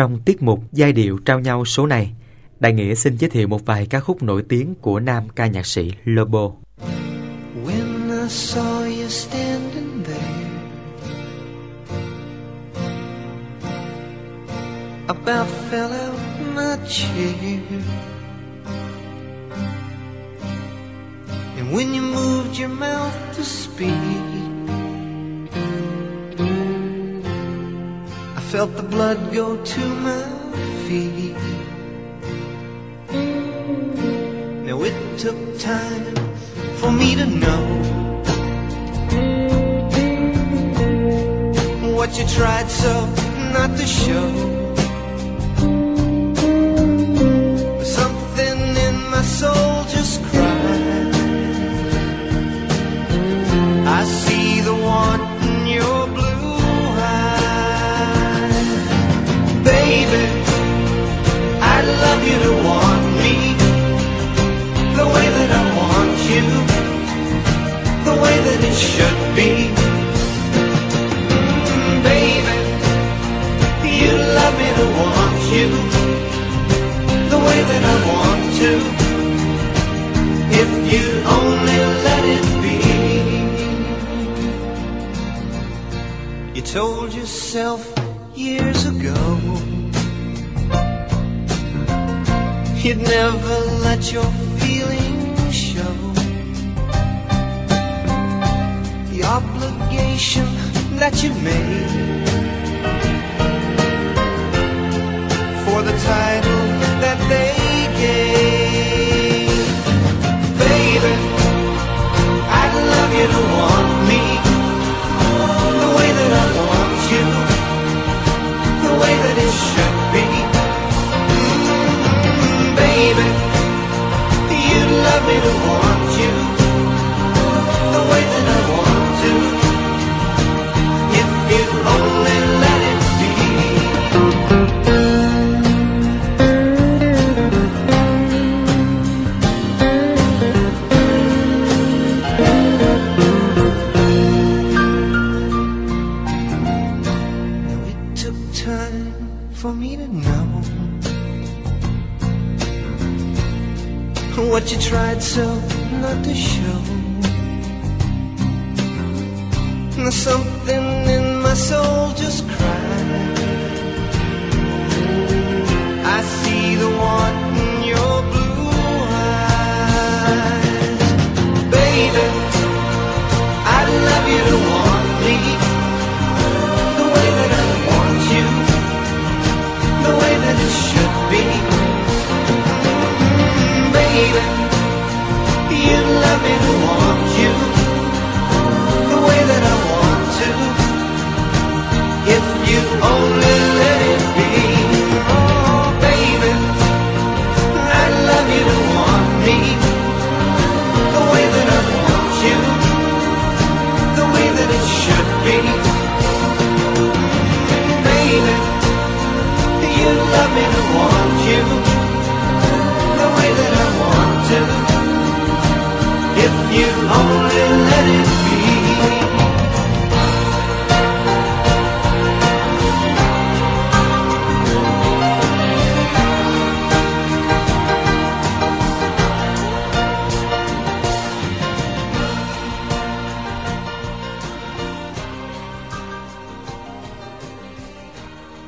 Trong tiết mục giai điệu trao nhau số này, Đại Nghĩa xin giới thiệu một vài ca khúc nổi tiếng của nam ca nhạc sĩ Lobo. When I saw you standing there About fell out my chair And when you moved your mouth to speak felt the blood go to my feet Now it took time for me to know what you tried so not to show. Be. Baby, you love me to want you, the way that I want to, if you only let it be. You told yourself years ago. You'd never let your feelings obligation that you made for the title that they gave. Baby, I'd love you to want me the way that I want you, the way that it should be. Mm, baby, you'd love me to want you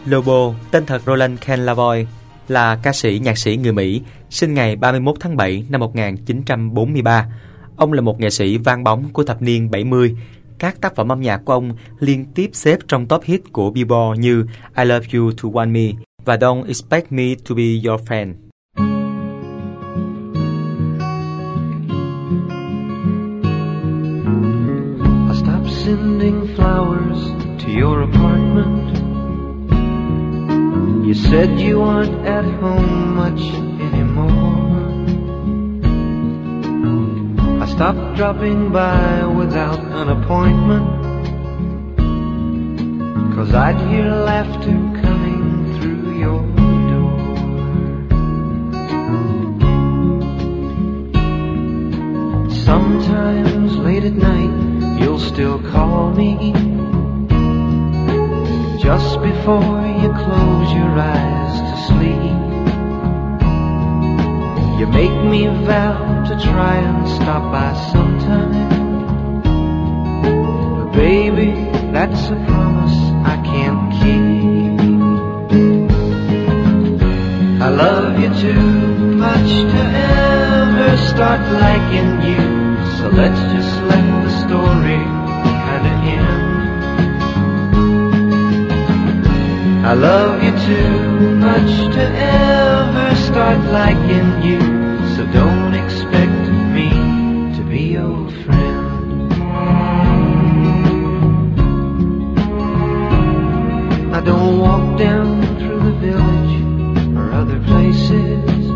Lobo, tên thật Roland Ken Lavoy, là ca sĩ nhạc sĩ người Mỹ, sinh ngày 31 tháng 7 năm 1943. Ông là một nghệ sĩ vang bóng của thập niên 70. Các tác phẩm âm nhạc của ông liên tiếp xếp trong top hit của Billboard như I Love You to Want Me và Don't Expect Me to Be Your Friend. I stopped sending flowers to your apartment. You said you weren't at home much anymore. I stopped dropping by without an appointment. Cause I'd hear laughter coming through your door. Sometimes late at night you'll still call me just before you close your eyes to sleep. You make me vow to try and stop by sometime. But baby, that's a promise I can't keep. I love you too much to ever start liking you. So let's just I love you too much to ever start liking you. So don't expect me to be your friend. I don't walk down through the village or other places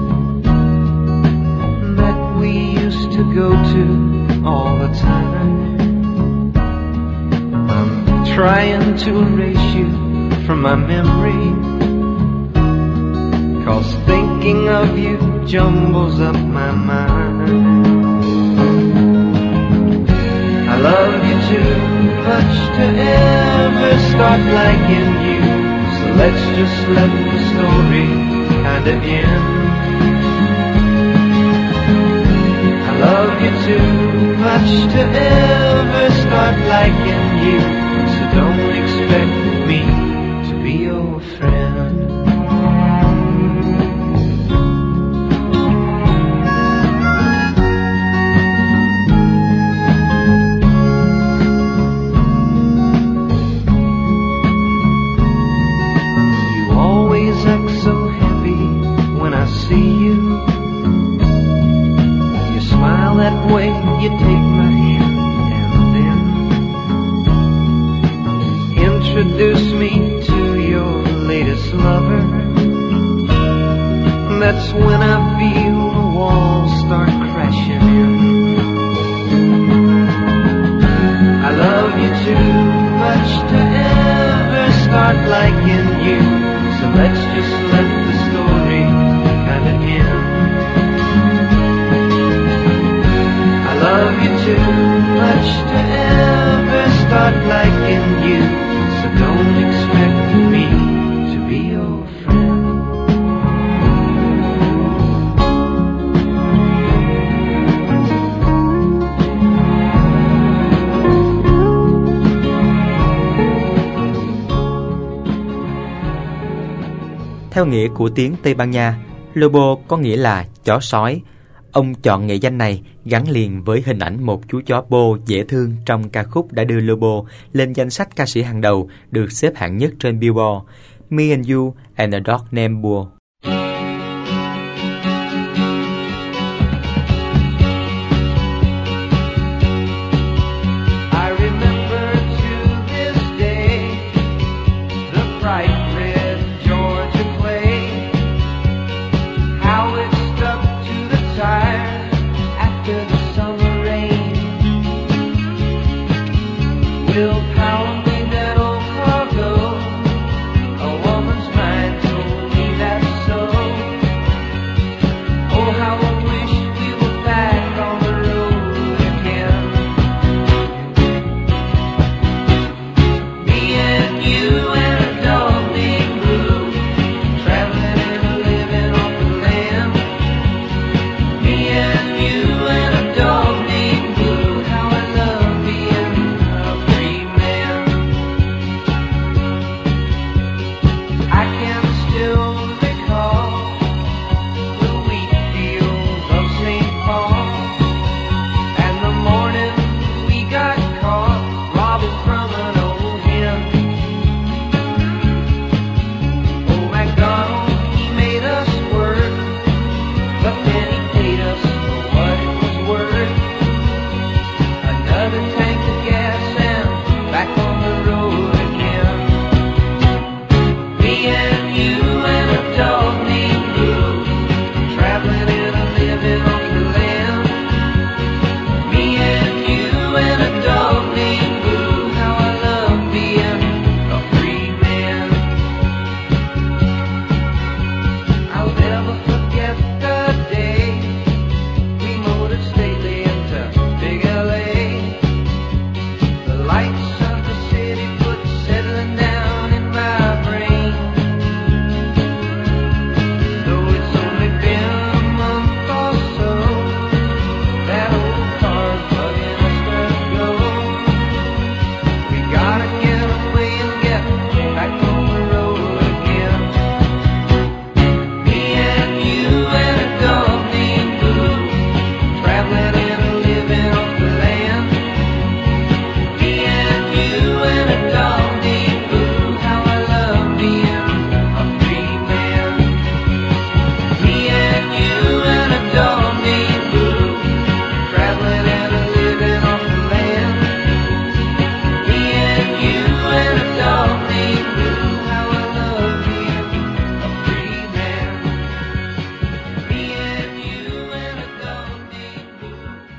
that we used to go to all the time. I'm trying to erase you from my memory. Cause thinking of you jumbles up my mind. I love you too much to ever start liking you. So let's just let the story kinda end. I love you too much to ever start liking you. So don't When I feel the walls start crashing in. I love you too much to ever start liking you. So let's just let the story kinda end. I love you too much to ever start liking you. So don't Theo nghĩa của tiếng Tây Ban Nha, Lobo có nghĩa là chó sói. Ông chọn nghệ danh này gắn liền với hình ảnh một chú chó bô dễ thương trong ca khúc đã đưa Lobo lên danh sách ca sĩ hàng đầu được xếp hạng nhất trên Billboard, Me and You and a Dog Named Bull.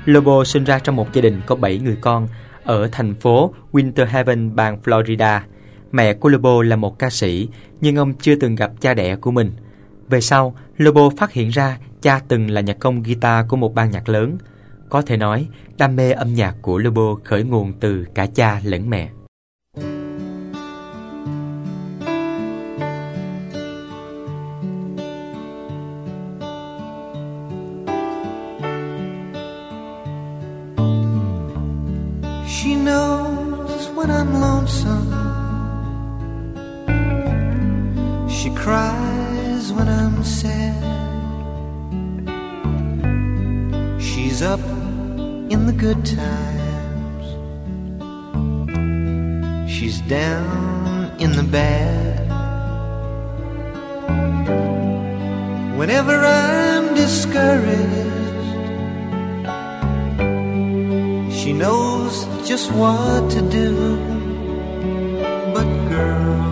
Lobo sinh ra trong một gia đình có 7 người con ở thành phố Winter Haven, bang Florida. Mẹ của Lobo là một ca sĩ, nhưng ông chưa từng gặp cha đẻ của mình. Về sau, Lobo phát hiện ra cha từng là nhạc công guitar của một ban nhạc lớn. Có thể nói, đam mê âm nhạc của Lobo khởi nguồn từ cả cha lẫn mẹ. Down in the bad. Whenever I'm discouraged, she knows just what to do. But girl,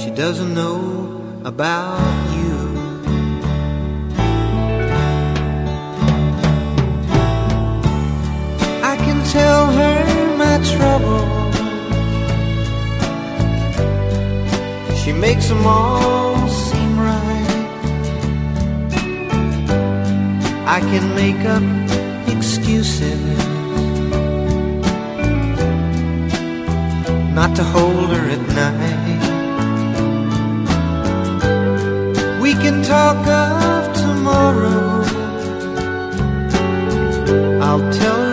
she doesn't know about you. I can tell her my trouble. She makes them all seem right. I can make up excuses not to hold her at night. We can talk of tomorrow. I'll tell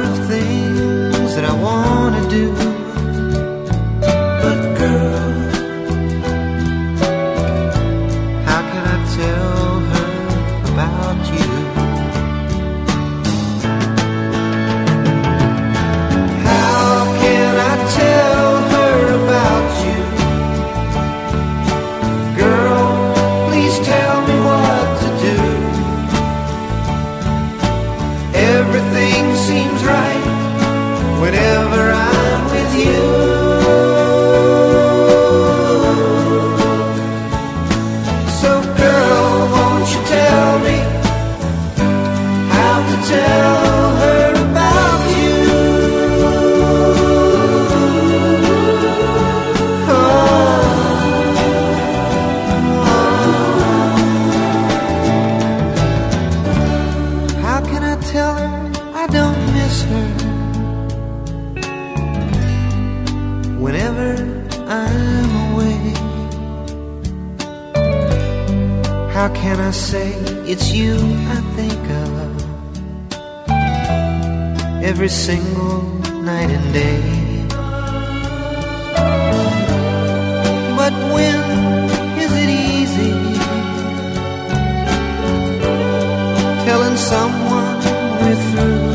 telling someone we're through.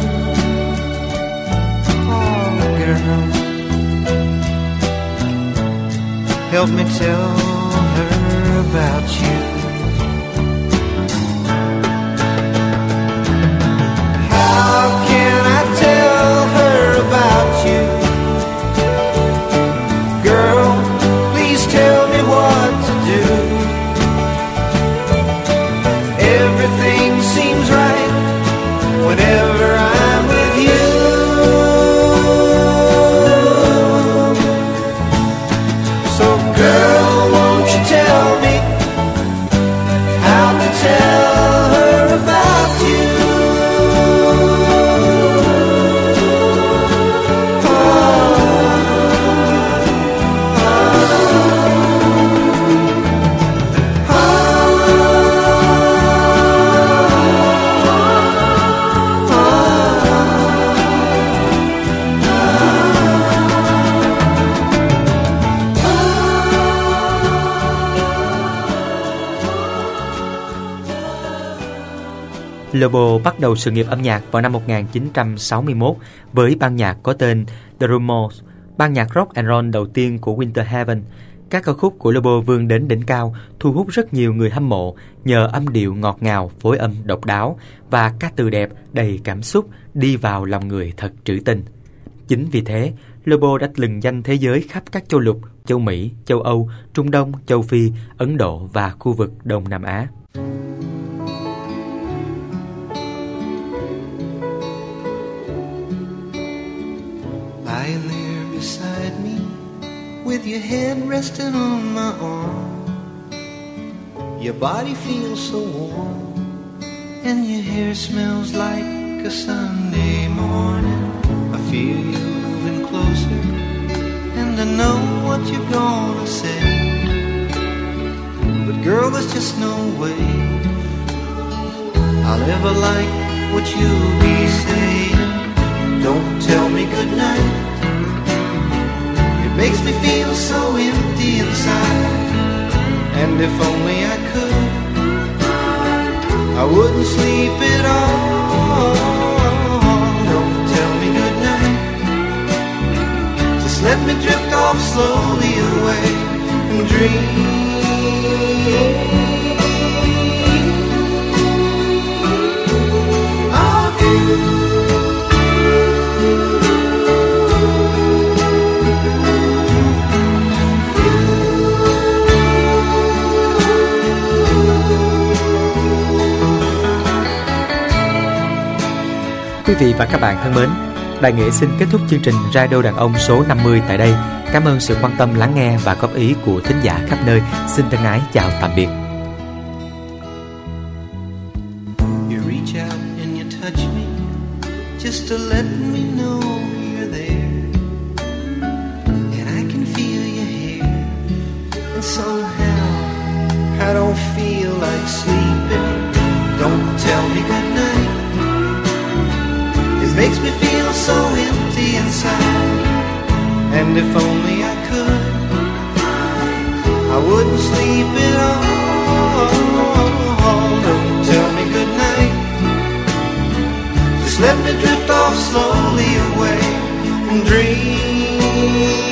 Oh, girl, help me tell her about you. How Lobo bắt đầu sự nghiệp âm nhạc vào năm 1961 với ban nhạc có tên The Rumors, ban nhạc rock and roll đầu tiên của Winter Heaven. Các ca khúc của Lobo vươn đến đỉnh cao, thu hút rất nhiều người hâm mộ nhờ âm điệu ngọt ngào, phối âm độc đáo và các từ đẹp đầy cảm xúc đi vào lòng người thật trữ tình. Chính vì thế, Lobo đã lừng danh thế giới khắp các châu lục, châu Mỹ, châu Âu, Trung Đông, châu Phi, Ấn Độ và khu vực Đông Nam Á. beside me with your head resting on my arm. Your body feels so warm, and your hair smells like a Sunday morning. I feel you moving closer, and I know what you're gonna say. But girl, there's just no way I'll ever like what you'll be saying. Don't tell me goodnight. Makes me feel so empty inside. And if only I could, I wouldn't sleep at all. Don't tell me goodnight. Just let me drift off slowly away and dream. Quý vị và các bạn thân mến, Đại Nghĩa xin kết thúc chương trình Radio Đàn Ông số 50 tại đây. Cảm ơn sự quan tâm lắng nghe và góp ý của thính giả khắp nơi. Xin thân ái chào tạm biệt. You reach out and you touch me just to let And if only I could, I wouldn't sleep at all. Don't tell me goodnight. Just let me drift off slowly away and dream.